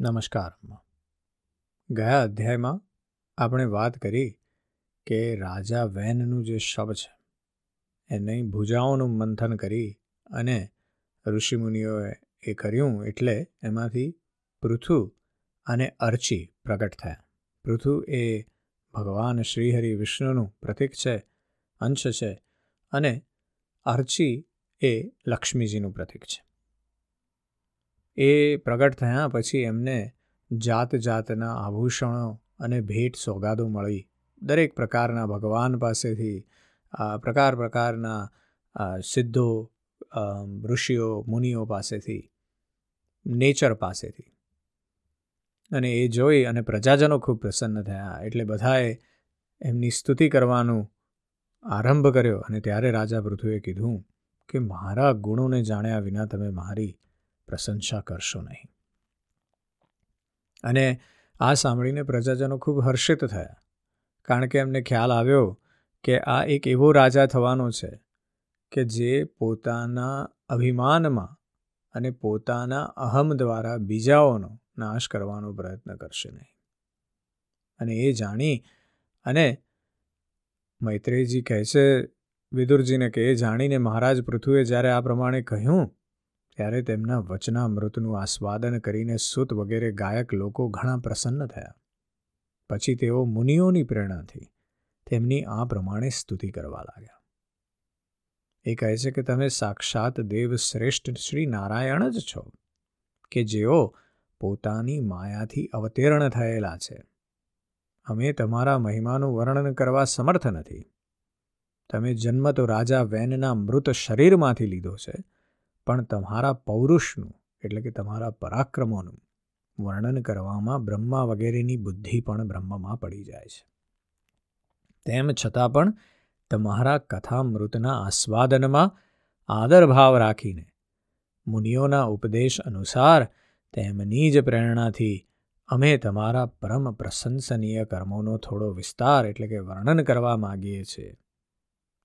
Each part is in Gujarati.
નમસ્કાર ગયા અધ્યાયમાં આપણે વાત કરી કે રાજા વેનનું જે શબ છે, એની ભુજાઓનું મંથન કરી અને ઋષિમુનિઓએ એ કર્યું એટલે એમાંથી પૃથુ અને અર્ચી પ્રગટ થયા. પૃથુ એ ભગવાન શ્રીહરિ વિષ્ણુનું પ્રતીક છે, અંશ છે અને અર્ચી એ લક્ષ્મીજીનું પ્રતીક છે. એ પ્રગટ થયા પછી એમને જાત જાતના આભૂષણો અને ભેટ સોગાદો મળી. દરેક પ્રકારના ભગવાન પાસેથી પ્રકાર પ્રકારના સિદ્ધો ઋષિઓ, મુનિઓ પાસેથી, નેચર પાસેથી. અને એ જોઈ અને પ્રજાજનો ખૂબ પ્રસન્ન થયા. એટલે બધાએ એમની સ્તુતિ કરવાનું આરંભ કર્યો અને ત્યારે રાજા પૃથુએ કીધું કે, મારા ગુણોને જાણ્યા વિના તમે મારી પ્રશંસા કરશો નહીં? અને આ સાંભળીને પ્રજાજનો ખૂબ હર્ષિત થયા, કારણ કે એમને ખ્યાલ આવ્યો કે આ એક એવો રાજા થવાનો છે કે જે પોતાના અભિમાનમાં અને પોતાના અહમ દ્વારા બીજાઓનો નાશ કરવાનો પ્રયત્ન કરશે નહીં. અને એ જાણી અને મૈત્રેયજી કહે છે, વિદુરજીને કે એ જાણીને મહારાજ પૃથુએ જ્યારે આ પ્રમાણે કહ્યું ત્યારે તેમના વચનામૃતનું આસ્વાદન કરીને સુત વગેરે ગાયક લોકો ઘણા પ્રસન્ન થયા. પછી તેઓ મુનિઓની પ્રેરણાથી તેમની આ પ્રમાણે સ્તુતિ કરવા લાગ્યા. એ કહે છે કે તમે સાક્ષાત દેવ શ્રેષ્ઠ શ્રી નારાયણ જ છો, કે જેઓ પોતાની માયાથી અવતીર્ણ થયેલા છે. અમે તમારા મહિમાનું વર્ણન કરવા સમર્થ નથી. તમે જન્મ તો રાજા વેનના મૃત શરીરમાંથી લીધો છે પણ તમારા પૌરુષનું, એટલે કે તમારા પરાક્રમોનું વર્ણન કરવામાં બ્રહ્મા વગેરેની બુદ્ધિ પણ બ્રહ્મમાં પડી જાય છે. તેમ છતાં પણ તમારા કથામૃતના આસ્વાદનમાં આદરભાવ રાખીને મુનિઓના ઉપદેશ અનુસાર તેમની જ પ્રેરણાથી અમે તમારા પરમ પ્રશંસનીય કર્મોનો થોડો વિસ્તાર, એટલે કે વર્ણન કરવા માગીએ છીએ.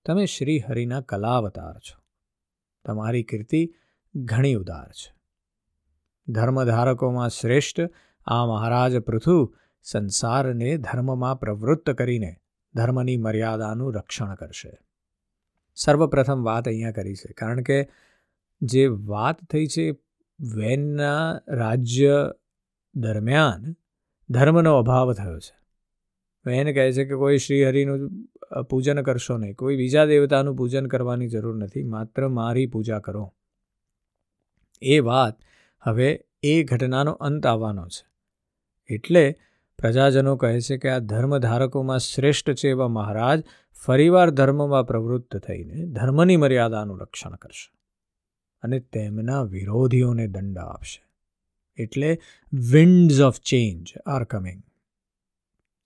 તમે શ્રી હરિના કલાવતાર છો. તમારી કીર્તિ ઘણી ઉદાર છે. ધર્મધારકોમાં શ્રેષ્ઠ આ મહારાજ પૃથુ સંસારને ધર્મમાં પ્રવૃત્ત કરીને ધર્મની મર્યાદાનું રક્ષણ કરશે. સર્વપ્રથમ વાત અહીંયા કરી છે, કારણ કે જે વાત થઈ છે વેનના રાજ્ય દરમિયાન ધર્મનો અભાવ થયો છે. વેન કહે છે કે કોઈ શ્રીહરિનું પૂજન કરશો નહીં. કોઈ બીજા દેવતાનું પૂજન કરવાની જરૂર નથી. માત્ર મારી પૂજા કરો. એ વાત હવે એ ઘટનાનો અંત આવવાનો છે. એટલે પ્રજાજનો કહે છે કે આ ધર્મધારકોમાં શ્રેષ્ઠ છે એવા મહારાજ ફરીવાર ધર્મમાં પ્રવૃત્ત થઈને ધર્મની મર્યાદાનું રક્ષણ કરશે અને તેમના વિરોધીઓને દંડ આપશે. એટલે winds of change are coming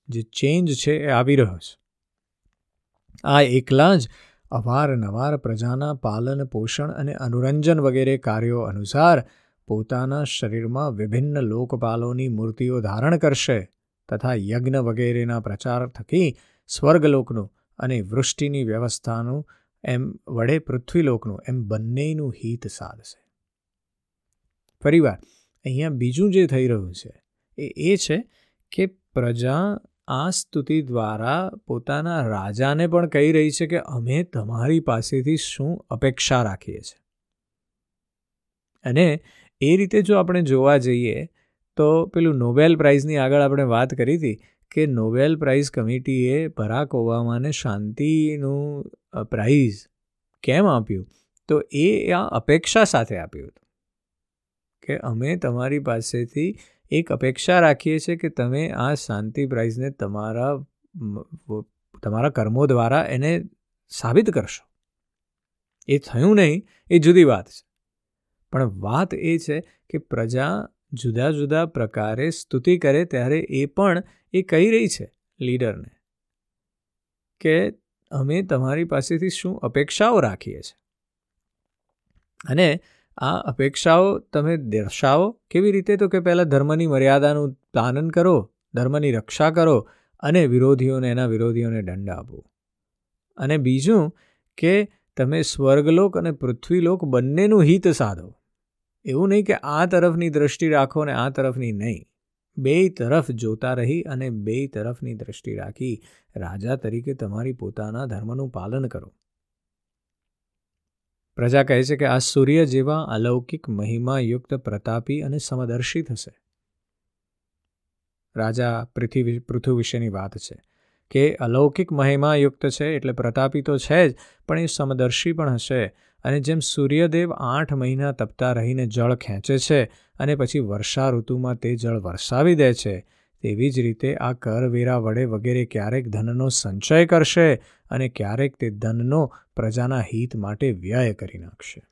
જે ચેન્જ છે એ આવી રહ્યો છે. આ એકલા જ અવારનવાર પ્રજાના પાલન, પોષણ અને અનુરંજન વગેરે કાર્યો અનુસાર પોતાના શરીરમાં વિભિન્ન લોકપાલોની મૂર્તિઓ ધારણ કરશે તથા યજ્ઞ વગેરેના પ્રચાર થકી સ્વર્ગલોકનું અને વૃષ્ટિની વ્યવસ્થાનું એમ વડે પૃથ્વીલોકનું એમ બંનેનું હિત સાધશે. ફરીવાર, અહીંયા બીજું જે થઈ રહ્યું છે એ એ છે કે પ્રજા આ સ્તુતિ દ્વારા પોતાના રાજાને પણ કહી રહી છે કે અમે તમારી પાસેથી શું અપેક્ષા રાખીએ છીએ. અને એ રીતે જો આપણે જોવા જઈએ, તો પેલું નોબેલ પ્રાઇઝની આગળ આપણે વાત કરી હતી કે નોબેલ પ્રાઇઝ કમિટીએ બરાક ઓબામાને શાંતિનું પ્રાઇઝ કેમ આપ્યું? તો એ આ અપેક્ષા સાથે આપ્યું હતું કે અમે તમારી પાસેથી એક અપેક્ષા રાખીએ છીએ કે તમે આ શાંતિ પ્રાઇઝને તમારા તમારા કર્મો દ્વારા એને સાબિત કરશો. એ થયું નહીં, એ જુદી વાત છે. પણ વાત એ છે કે પ્રજા જુદા જુદા પ્રકારે સ્તુતિ કરે ત્યારે એ પણ એ કહી રહી છે લીડરને કે અમે તમારી પાસેથી શું અપેક્ષાઓ રાખીએ છીએ. અને આ અપેક્ષાઓ તમે દર્શાવો. કેવી રીતે તો કે પહેલાં ધર્મની મર્યાદાનું પાલન કરો, ધર્મની રક્ષા કરો અને વિરોધીઓને, એના વિરોધીઓને દંડ આપો. અને બીજું કે તમે સ્વર્ગલોક અને પૃથ્વીલોક બંનેનું હિત સાધો. એવું નહીં કે આ તરફની દ્રષ્ટિ રાખો ને આ તરફની નહીં. બે તરફ જોતા રહી અને બે તરફની દ્રષ્ટિ રાખી રાજા તરીકે તમારી પોતાના ધર્મનું પાલન કરો. પ્રજા કહે છે કે આ સૂર્ય જેવા અલૌકિક મહિમાયુક્ત પ્રતાપી અને સમદર્શી થશે. રાજા પૃથ્વી પૃથુ વિશેની વાત છે કે અલૌકિક મહિમાયુક્ત છે એટલે પ્રતાપી તો છે જ, પણ એ સમદર્શી પણ હશે અને જેમ સૂર્યદેવ આઠ મહિના તપતા રહીને જળ ખેંચે છે અને પછી વર્ષા ઋતુમાં તે જળ વરસાવી દે છે તેવી જ રીતે આ કરવેરા વડે વગેરે ક્યારેક ધનનો સંચય કરશે અને ક્યારેક તે ધનનો પ્રજાના હિત માટે વ્યય કરી નાખશે.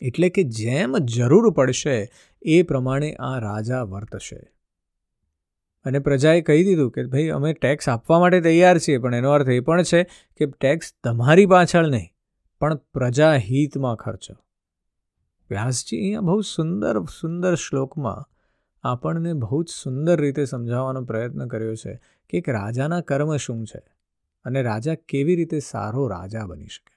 એટલે કે જેમ જરૂર પડશે એ પ્રમાણે આ રાજા વર્તશે. અને પ્રજાએ કહી દીધું કે ભાઈ, અમે ટેક્સ આપવા માટે તૈયાર છીએ, પણ એનો અર્થ એ પણ છે કે ટેક્સ તમારી પાછળ નહીં, પણ પ્રજા હિતમાં ખર્ચો. વ્યાસજી અહીંયા બહુ સુંદર સુંદર શ્લોકમાં આપણને બહુ જ સુંદર રીતે સમજાવવાનો પ્રયત્ન કર્યો છે કે એક રાજાના કર્મ શું છે અને રાજા કેવી રીતે સારો રાજા બની શકે.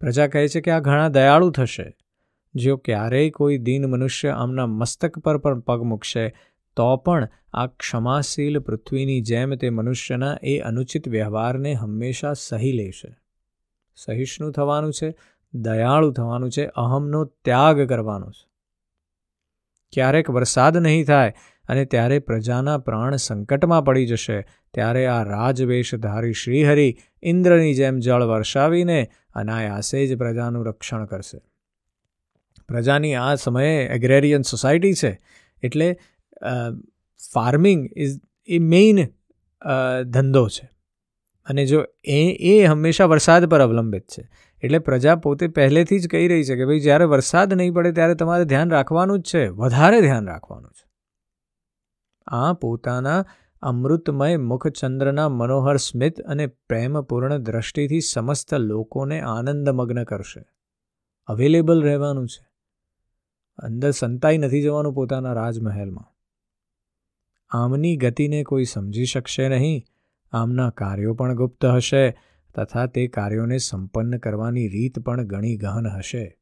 પ્રજા કહે છે કે આ ઘણા દયાળુ થશે. જો ક્યારેય કોઈ દીન મનુષ્ય આમના મસ્તક પર પણ પગ મૂકશે, તો પણ આ ક્ષમાશીલ પૃથ્વીની જેમ તે મનુષ્યના એ અનુચિત વ્યવહારને હંમેશા સહી લેશે સહિષ્ણુ થવાનું છે, દયાળુ થવાનું છે, અહમનો ત્યાગ કરવાનો છે. ક્યારેક વરસાદ નહીં થાય અને ત્યારે પ્રજાના પ્રાણ સંકટમાં પડી જશે, ત્યારે આ રાજવેશધારી શ્રીહરિ ઇન્દ્રની જેમ જળ વરસાવીને અનાયાસે જ પ્રજાનું રક્ષણ કરશે. પ્રજાની આ સમયે એગ્રેરિયન સોસાયટી છે, એટલે ફાર્મિંગ ઇઝ એ મેઇન ધંધો છે. અને જો એ એ હંમેશા વરસાદ પર અવલંબિત છે. એટલે પ્રજા પોતે પહેલેથી જ કહી રહી છે કે ભાઈ જ્યારે વરસાદ નહીં પડે ત્યારે તમારે ધ્યાન રાખવાનું જ છે. વધારે ધ્યાન રાખવાનું છે. આ પોતાના અમૃતમય મુખચંદ્રના મનોહર સ્મિત અને પ્રેમપૂર્ણ દ્રષ્ટિથી સમસ્ત લોકોને આનંદમગ્ન કરશે. અવેલેબલ રહેવાનું છે. અંદર સંતાઈ નથી જવાનું પોતાના રાજમહેલમાં. આમની ગતિને કોઈ સમજી શકશે નહીં. આમના કાર્યો પણ ગુપ્ત હશે તથા તે કાર્યોને સંપન્ન કરવાની રીત પણ ઘણી ગહન હશે.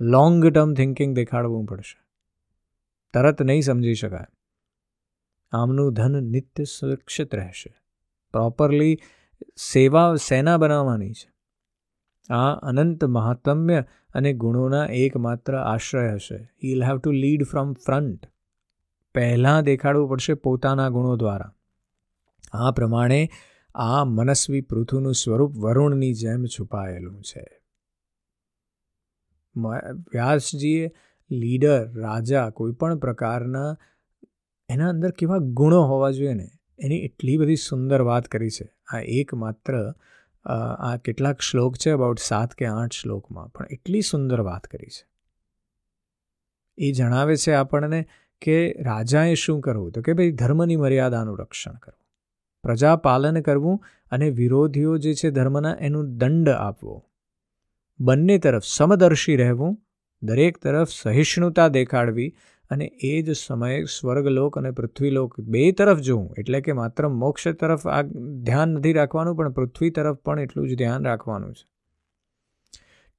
લોંગ ટર્મ થિંકિંગ દેખાડવું પડશે. તરત નહીં સમજી શકાય. આમનું ધન નિત્ય સુરક્ષિત રહેશે. પ્રોપરલી સેવા, સેના બનાવવાની છે. આ અનંત મહાત્મ્ય અને ગુણોના એકમાત્ર આશ્રય હશે. He'll have to lead from front પહેલાં દેખાડવું પડશે પોતાના ગુણો દ્વારા. આ પ્રમાણે આ મનસ્વી પૃથુનું સ્વરૂપ વરુણની જેમ છુપાયેલું છે. વ્યાસજીએ લીડર, રાજા કોઈ પણ પ્રકારના એના અંદર કેવા ગુણો હોવા જોઈએ ને? એની એટલી બધી સુંદર વાત કરી છે. આ એકમાત્ર આ કેટલાક શ્લોક છે અબાઉટ સાત કે આઠ શ્લોકમાં, પણ એટલી સુંદર વાત કરી છે. એ જણાવે છે આપણને કે રાજાએ શું કરવું? તો કે ભાઈ ધર્મની મર્યાદાનું રક્ષણ કરવું. પ્રજા પાલન કરવું અને વિરોધીઓ જે છે ધર્મના એનું દંડ આપવો. બંને તરફ સમદર્શી રહેવું, દરેક તરફ સહિષ્ણુતા દેખાડવી અને એ જ સમયે સ્વર્ગલોક અને પૃથ્વીલોક બે તરફ જોવું, એટલે કે માત્ર મોક્ષ તરફ આ ધ્યાન નથી રાખવાનું, પણ પૃથ્વી તરફ પણ એટલું જ ધ્યાન રાખવાનું છે.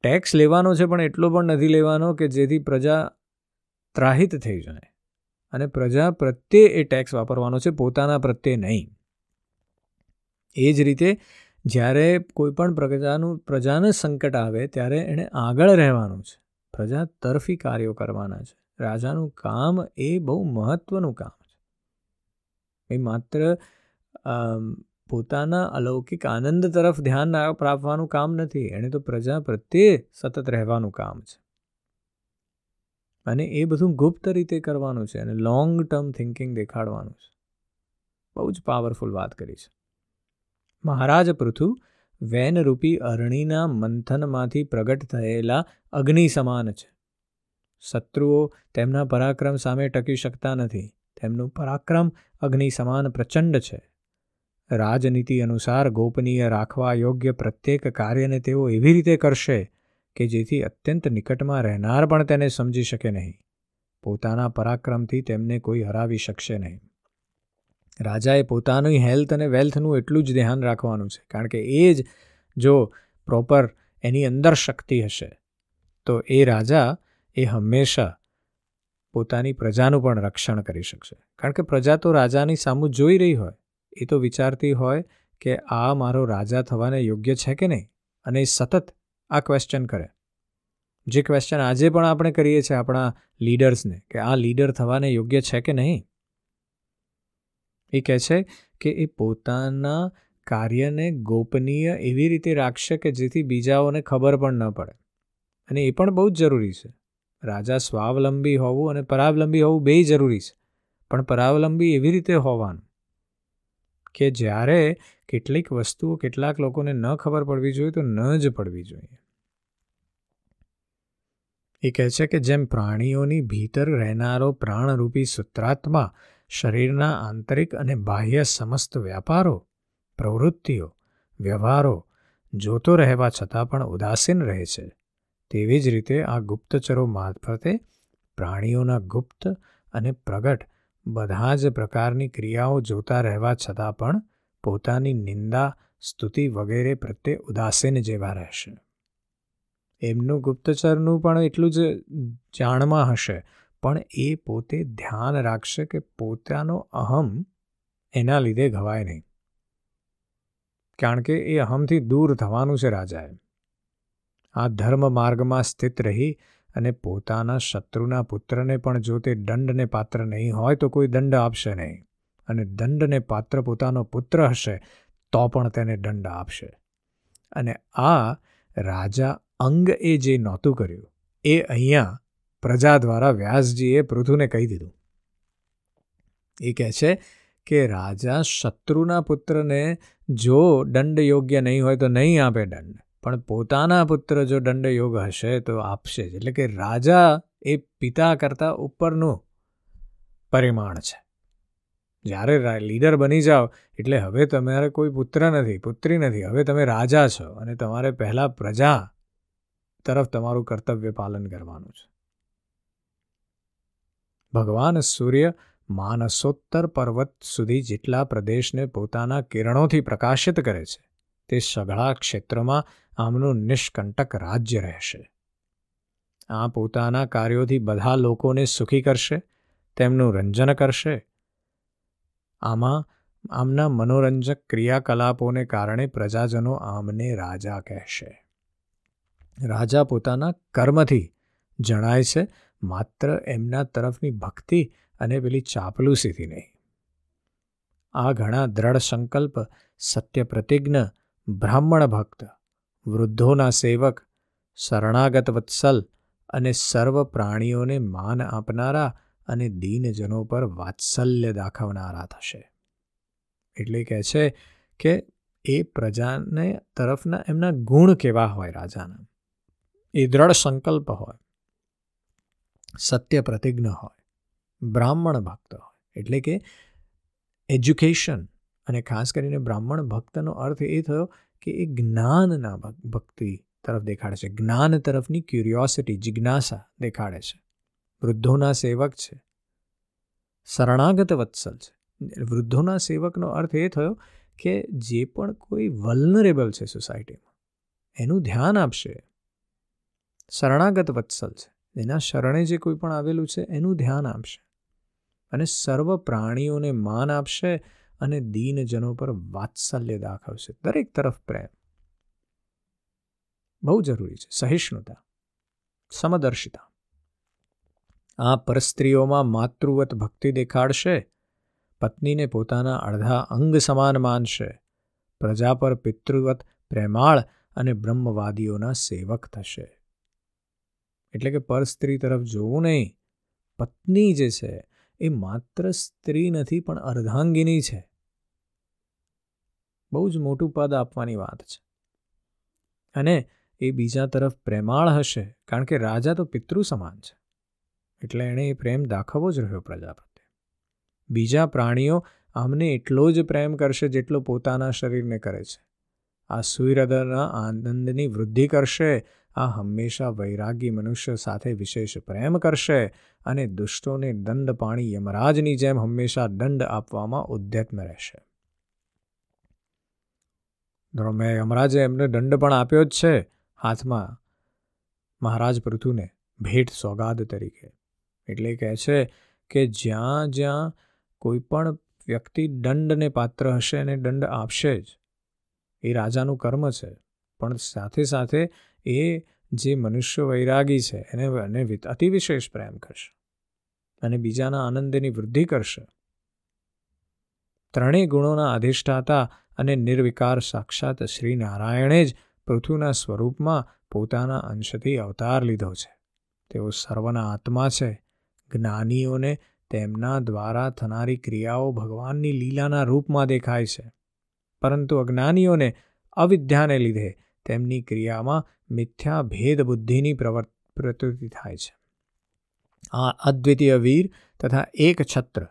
ટેક્સ લેવાનો છે, પણ એટલો પણ નથી લેવાનો કે જેથી પ્રજા ત્રાહિત થઈ જાય. અને પ્રજા પ્રત્યે એ ટેક્સ વાપરવાનો છે, પોતાના પ્રત્યે નહીં. એ જ રીતે જ્યારે કોઈ પણ પ્રજાનું, પ્રજાને સંકટ આવે ત્યારે એણે આગળ રહેવાનું છે. પ્રજા તરફી કાર્યો કરવાના છે. રાજાનું કામ એ બહુ મહત્ત્વનું કામ છે. એ માત્ર પોતાના અલૌકિક આનંદ તરફ ધ્યાન આપવાનું કામ નથી. એણે તો પ્રજા પ્રત્યે સતત રહેવાનું કામ છે. અને એ બધું ગુપ્ત રીતે કરવાનું છે અને લોંગ ટર્મ થિંકિંગ દેખાડવાનું છે. બહુ જ પાવરફુલ વાત કરી છે. મહારાજ પૃથુ વેનરૂપી અરણીના મંથનમાંથી પ્રગટ થયેલા અગ્નિ સમાન છે. શત્રુઓ તેમના પરાક્રમ સામે ટકી શકતા નથી. તેમનું પરાક્રમ અગ્નિ સમાન પ્રચંડ છે. રાજનીતિ અનુસાર ગોપનીય રાખવા યોગ્ય પ્રત્યેક કાર્યને તેઓ એવી રીતે કરશે કે જેથી અત્યંત નિકટમાં રહેનાર પણ તેને સમજી શકે નહીં. પોતાના પરાક્રમથી તેમને કોઈ હરાવી શકશે નહીં. રાજાએ પોતાની હેલ્થ અને વેલ્થનું એટલું જ ધ્યાન રાખવાનું છે. કારણ કે એ જ જો પ્રોપર એની અંદર શક્તિ હશે, તો એ રાજા એ હંમેશા પોતાની પ્રજાનું પણ રક્ષણ કરી શકશે. કારણ કે પ્રજા તો રાજાની સામું જોઈ રહી હોય. એ તો વિચારતી હોય કે આ મારો રાજા થવાને યોગ્ય છે કે નહીં? અને એ સતત આ ક્વેશ્ચન કરે. જે ક્વેશ્ચન આજે પણ આપણે કરીએ છીએ આપણા લીડર્સને કે આ લીડર થવાને યોગ્ય છે કે નહીં? એ કહે છે કે એ પોતાના કાર્યને ગોપનીય એવી રીતે રાખશે કે જેથી બીજાઓને ખબર પણ ન પડે. અને એ પણ બહુ જ જરૂરી છે. રાજા સ્વાવલંબી હોવું અને પરાવલંબી હોવું બે જરૂરી છે, પણ પરાવલંબી એવી રીતે હોવાનું કે જ્યારે કેટલીક વસ્તુઓ કેટલાક લોકોને ન ખબર પડવી જોઈએ તો ન જ પડવી જોઈએ. એ કહે છે કે જેમ પ્રાણીઓની ભીતર રહેનારો પ્રાણરૂપી સૂત્રાત્મા શરીરના આંતરિક અને બાહ્ય સમસ્ત વ્યાપારો, પ્રવૃત્તિઓ, વ્યવહારો જોતો રહેવા છતાં પણ ઉદાસીન રહે છે. તેવી જ રીતે આ ગુપ્તચરો મારફતે પ્રાણીઓના ગુપ્ત અને પ્રગટ બધા જ પ્રકારની ક્રિયાઓ જોતા રહેવા છતાં પણ પોતાની નિંદા, સ્તુતિ વગેરે પ્રત્યે ઉદાસીન જેવા રહેશે. એમનું ગુપ્તચરનું પણ એટલું જ જાણમાં હશે પણ એ પોતે ધ્યાન રાખશે કે પોતાનો અહમ એના લીધે ઘવાય નહીં. કારણ કે એ અહમથી દૂર થવાનું છે રાજાએ. આ ધર્મ માર્ગમાં સ્થિત રહી અને પોતાના શત્રુના પુત્રને પણ જો તે દંડને પાત્ર નહીં હોય તો કોઈ દંડ આપશે નહીં. અને દંડને પાત્ર પોતાનો પુત્ર હશે તો પણ તેને દંડ આપશે. અને આ રાજા અંગ એ જે નહોતું કર્યું, એ અહીંયા પ્રજા દ્વારા વ્યાસજીએ પૃથુને કહી દીધું. એ કહે છે કે રાજા શત્રુના પુત્રને જો દંડ યોગ્ય નહીં હોય તો નહીં આપે દંડ, પણ પોતાના પુત્ર જો દંડ યોગ હશે તો આપશે જ. એટલે કે રાજા એ પિતા કરતાં ઉપરનું પરિમાણ છે. જ્યારે લીડર બની જાઓ, એટલે હવે તમારે કોઈ પુત્ર નથી, પુત્રી નથી, હવે તમે રાજા છો અને તમારે પહેલાં પ્રજા તરફ તમારું કર્તવ્ય પાલન કરવાનું છે. ભગવાન સૂર્ય માનસોત્તર પર્વત સુધી જેટલા પ્રદેશને પોતાના કિરણોથી પ્રકાશિત કરે છે, તે સઘળા ક્ષેત્રમાં આમનું નિષ્કંટક રાજ્ય રહેશે. આ પોતાના કાર્યોથી બધા લોકોને સુખી કરશે, તેમનું રંજન કરશે. આમાં, આમના મનોરંજક ક્રિયાકલાપોને કારણે પ્રજાજનો આમને રાજા કહેશે. રાજા પોતાના કર્મથી જણાય છે માત્ર એમના તરફની ભક્તિ અને પેલી ચાપલુસીથી નહીં. આ ઘણા દ્રઢ સંકલ્પ, સત્ય પ્રતિજ્ઞ, બ્રાહ્મણ ભક્ત, વૃદ્ધોના સેવક, શરણાગત વત્સલ અને સર્વ પ્રાણીઓને માન આપનારા અને દીનજનો પર વાત્સલ્ય દાખવનારા થશે. એટલે કહે છે કે એ પ્રજાને તરફના એમના ગુણ કેવા હોય રાજાના? એ દ્રઢ સંકલ્પ હોય. સત્ય પ્રતિજ્ઞ હોય, બ્રાહ્મણ ભક્ત હોય, એટલે કે એજ્યુકેશન અને ખાસ કરીને બ્રાહ્મણ ભક્તનો અર્થ એ થયો કે એ જ્ઞાનના ભક્તિ તરફ દેખાડે છે. જ્ઞાન તરફની ક્યુરિયોસિટી જિજ્ઞાસા દેખાડે છે. વૃદ્ધોના સેવક છે. શરણાગત વત્સલ છે. વૃદ્ધોના સેવકનો અર્થ એ થયો કે જે પણ કોઈ વલનરેબલ છે સોસાયટીમાં એનું ધ્યાન આપશે. શરણાગત વત્સલ છે. એના શરણે જે કોઈ પણ આવેલું છે, એનું ધ્યાન આપશે. અને સર્વ પ્રાણીઓને માન આપશે અને દીનજનો પર વાત્સલ્ય દાખવશે. દરેક તરફ પ્રેમ. બહુ જરૂરી છે. સહિષ્ણુતા, સમદર્શિતા. આ પરસ્ત્રીઓમાં માતૃવત ભક્તિ દેખાડશે, પત્નીને પોતાના અડધા અંગ સમાન માનશે, પ્રજા પર પિતૃવત પ્રેમાળ અને બ્રહ્મવાદીઓના સેવક થશે. એટલે કે પરસ્ત્રી તરફ જોવું નહીં. પત્ની જે છે, એ માત્ર સ્ત્રી નથી, પણ અર્ધાંગીની છે. બહુ જ મોટું પદ આપવાની વાત છે. અને એ બીજા તરફ પ્રેમાળ હશે, કારણ કે રાજા તો પિતૃ સમાન છે. એટલે એણે એ પ્રેમ દાખવવો જ રહ્યો પ્રજા પ્રત્યે. બીજા પ્રાણીઓ આમને એટલો જ પ્રેમ કરશે જેટલો પોતાના શરીરને કરે છે. આ સૂર્યદના આનંદની વૃદ્ધિ કરશે આ હંમેશા વૈરાગી મનુષ્ય સાથે વિશેષ પ્રેમ કરશે અને દુષ્ટોને દંડ પાણી યમરાજની જેમ હંમેશા દંડ આપવામાં ઉદ્યત્ન રહેશે. મેં યમરાજે એમને દંડ પણ આપ્યો જ છે હાથમાં. મહારાજ પૃથુને ભેટ સોગાદ તરીકે. એટલે કહે છે કે જ્યાં જ્યાં કોઈ પણ વ્યક્તિ દંડને પાત્ર હશે અને દંડ આપશે જ. એ રાજાનું કર્મ છે. પણ સાથે સાથે એ જે મનુષ્ય વૈરાગી છે, એને એને અતિવિશેષ પ્રેમ કરશે અને બીજાના આનંદની વૃદ્ધિ કરશે. ત્રણેય ગુણોના અધિષ્ઠાતા અને નિર્વિકાર સાક્ષાત શ્રી નારાયણે જ પૃથ્વીના સ્વરૂપમાં પોતાના અંશથી અવતાર લીધો છે. તેઓ સર્વના આત્મા છે. જ્ઞાનીઓને તેમના દ્વારા થનારી ક્રિયાઓ ભગવાનની લીલાના રૂપમાં દેખાય છે. પરંતુ અજ્ઞાનીઓને અવિદ્યાને લીધે તેમની ક્રિયામાં મિથ્યા ભેદબુદ્ધિની પ્રવર્ત, પ્રવૃત્તિ થાય છે. આ અદ્વિતીય વીર તથા એક છત્ર,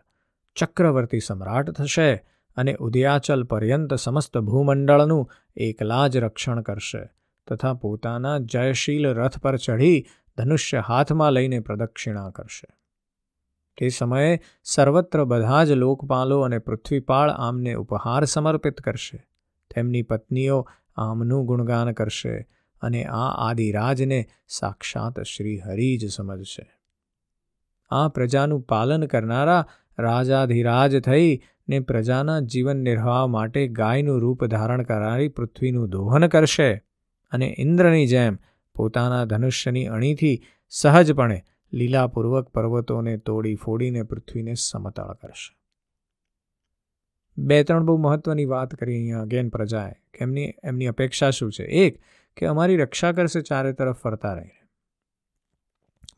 ચક્રવર્તી સમ્રાટ થશે અને ઉદયાચલ પર્યંત સમસ્ત ભૂમંડળનું એકલા જ રક્ષણ કરશે તથા પોતાના જયશીલ રથ પર ચઢી ધનુષ્ય હાથમાં લઈને પ્રદક્ષિણા કરશે. તે સમયે સર્વત્ર બધા જ લોકપાલો અને પૃથ્વીપાળ આમને ઉપહાર સમર્પિત કરશે. તેમની પત્નીઓ આમનું ગુણગાન કરશે અને આ આદિરાજને સાક્ષાત શ્રી હરિ જ સમજશે. આ પ્રજાનું પાલન કરનારા રાજાધિરાજ થઈ ને પ્રજાના જીવન નિર્વાહ માટે ગાયનું રૂપ ધારણ કરનારી પૃથ્વીનું દોહન કરશે અને ઇન્દ્રની જેમ પોતાના ધનુષ્યની અણીથી સહજપણે લીલાપૂર્વક પર્વતોને તોડી ફોડીને પૃથ્વીને સમતળ કરશે. બે ત્રણ બહુ મહત્વની વાત કરી અહીંયા અગેન પ્રજાએ, કે એમની એમની અપેક્ષા શું છે? એક, કે અમારી રક્ષા કરશે ચારે તરફ ફરતા રહીને.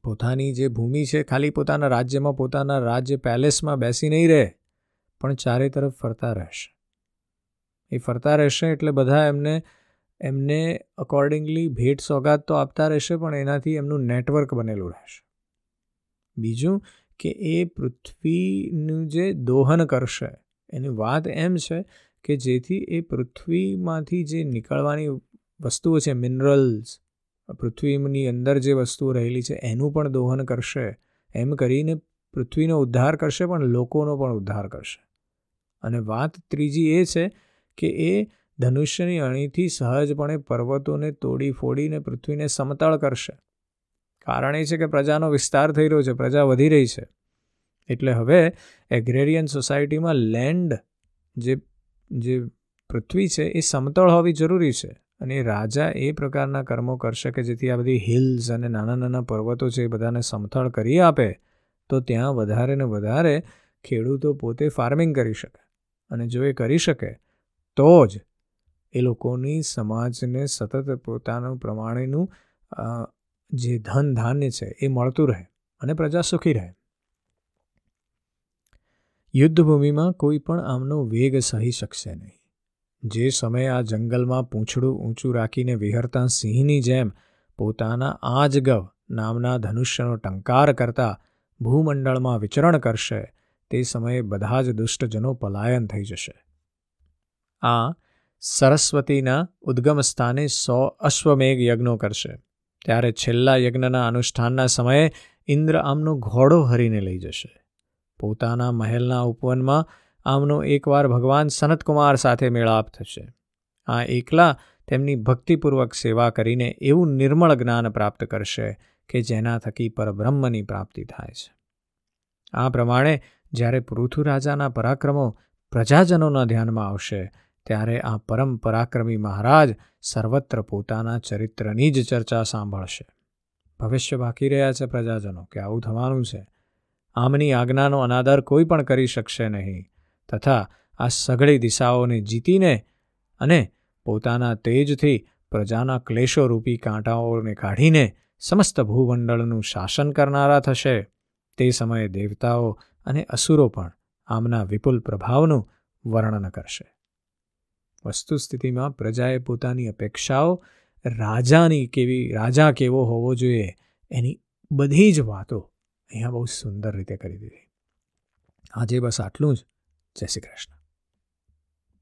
પોતાની જે ભૂમિ છે, ખાલી પોતાના રાજ્યમાં, પોતાના રાજ્ય પેલેસમાં બેસી નહીં રહે, પણ ચારે તરફ ફરતા રહેશે. એ ફરતા રહેશે એટલે બધા એમને એમને અકોર્ડિંગલી ભેટ સોગાદ તો આપતા રહેશે, પણ એનાથી એમનું નેટવર્ક બનેલું રહેશે. બીજું કે એ પૃથ્વીનું જે દોહન કરશે એની વાત એમ છે કે જેથી એ પૃથ્વીમાંથી જે નીકળવાની વસ્તુઓ છે મિનરલ્સ પૃથ્વીની અંદર જે વસ્તુઓ રહેલી છે, એનું પણ દોહન કરશે. એમ કરીને પૃથ્વીનો ઉદ્ધાર કરશે, પણ લોકોનો પણ ઉદ્ધાર કરશે. અને વાત ત્રીજી એ છે કે એ ધનુષ્યની અણીથી સહજપણે પર્વતોને તોડી ફોડીને પૃથ્વીને સમતળ કરશે. કારણ એ છે કે પ્રજાનો વિસ્તાર થઈ રહ્યો છે, પ્રજા વધી રહી છે. એટલે હવે એગ્રેરિયન સોસાયટીમાં લેન્ડ જે જે પૃથ્વી છે એ સમતળ હોવી જરૂરી છે. અને રાજા એ પ્રકારના કર્મો કરશે કે જેથી આ બધી હિલ્સ અને નાના નાના પર્વતો છે એ બધાને સમથળ કરી આપે, તો ત્યાં વધારે ને વધારે ખેડૂતો પોતે ફાર્મિંગ કરી શકે. અને જો એ કરી શકે, તો જ એ લોકોની સમાજને સતત પોતાનું પ્રમાણેનું જે ધન ધાન્ય છે એ મળતું રહે અને પ્રજા સુખી રહે. યુદ્ધભૂમિમાં કોઈ પણ આમનો વેગ સહી શકશે નહીં. જે સમયે આ જંગલમાં પૂંછડું ઊંચું રાખીને વિહરતા સિંહની જેમ પોતાના આજગવ નામના ધનુષ્યનો ટંકાર કરતા ભૂમંડળમાં વિચરણ કરશે, તે સમયે બધા જ દુષ્ટજનો પલાયન થઈ જશે. આ સરસ્વતીના ઉદ્ગમ સ્થાને સો અશ્વમેઘ યજ્ઞો કરશે. ત્યારે છેલ્લા યજ્ઞના અનુષ્ઠાનના સમયે ઇન્દ્ર આમનો ઘોડો હરીને લઈ જશે. પોતાના મહેલના ઉપવનમાં આમનો એકવાર ભગવાન સનતકુમાર સાથે મેળાપ થશે. આ એકલા તેમની ભક્તિપૂર્વક સેવા કરીને એવું નિર્મળ જ્ઞાન પ્રાપ્ત કરશે કે જેના થકી પરબ્રહ્મની પ્રાપ્તિ થાય છે. આ પ્રમાણે જ્યારે પૃથુરાજાના પરાક્રમો પ્રજાજનોના ધ્યાનમાં આવશે, ત્યારે આ પરમ પરાક્રમી મહારાજ સર્વત્ર પોતાના ચરિત્રની જ ચર્ચા સાંભળશે. ભવિષ્ય બાકી રહ્યા છે પ્રજાજનો, કે આવું થવાનું છે? આમની આજ્ઞાનો અનાદર કોઈ પણ કરી શકશે નહીં. તથા આ સઘળી દિશાઓને જીતીને અને પોતાના તેજથી પ્રજાના ક્લેશોરૂપી કાંટાઓને કાઢીને સમસ્ત ભૂમંડળનું શાસન કરનારા થશે. તે સમયે દેવતાઓ અને અસુરો પણ આમના વિપુલ પ્રભાવનું વર્ણન કરશે. વસ્તુસ્થિતિમાં પ્રજાએ પોતાની અપેક્ષાઓ રાજાની કેવી, રાજા કેવો હોવો જોઈએ એની બધી જ વાતો અહીંયા બહુ સુંદર રીતે કરી દીધી. આજે બસ આટલું જ. જય શ્રી કૃષ્ણ.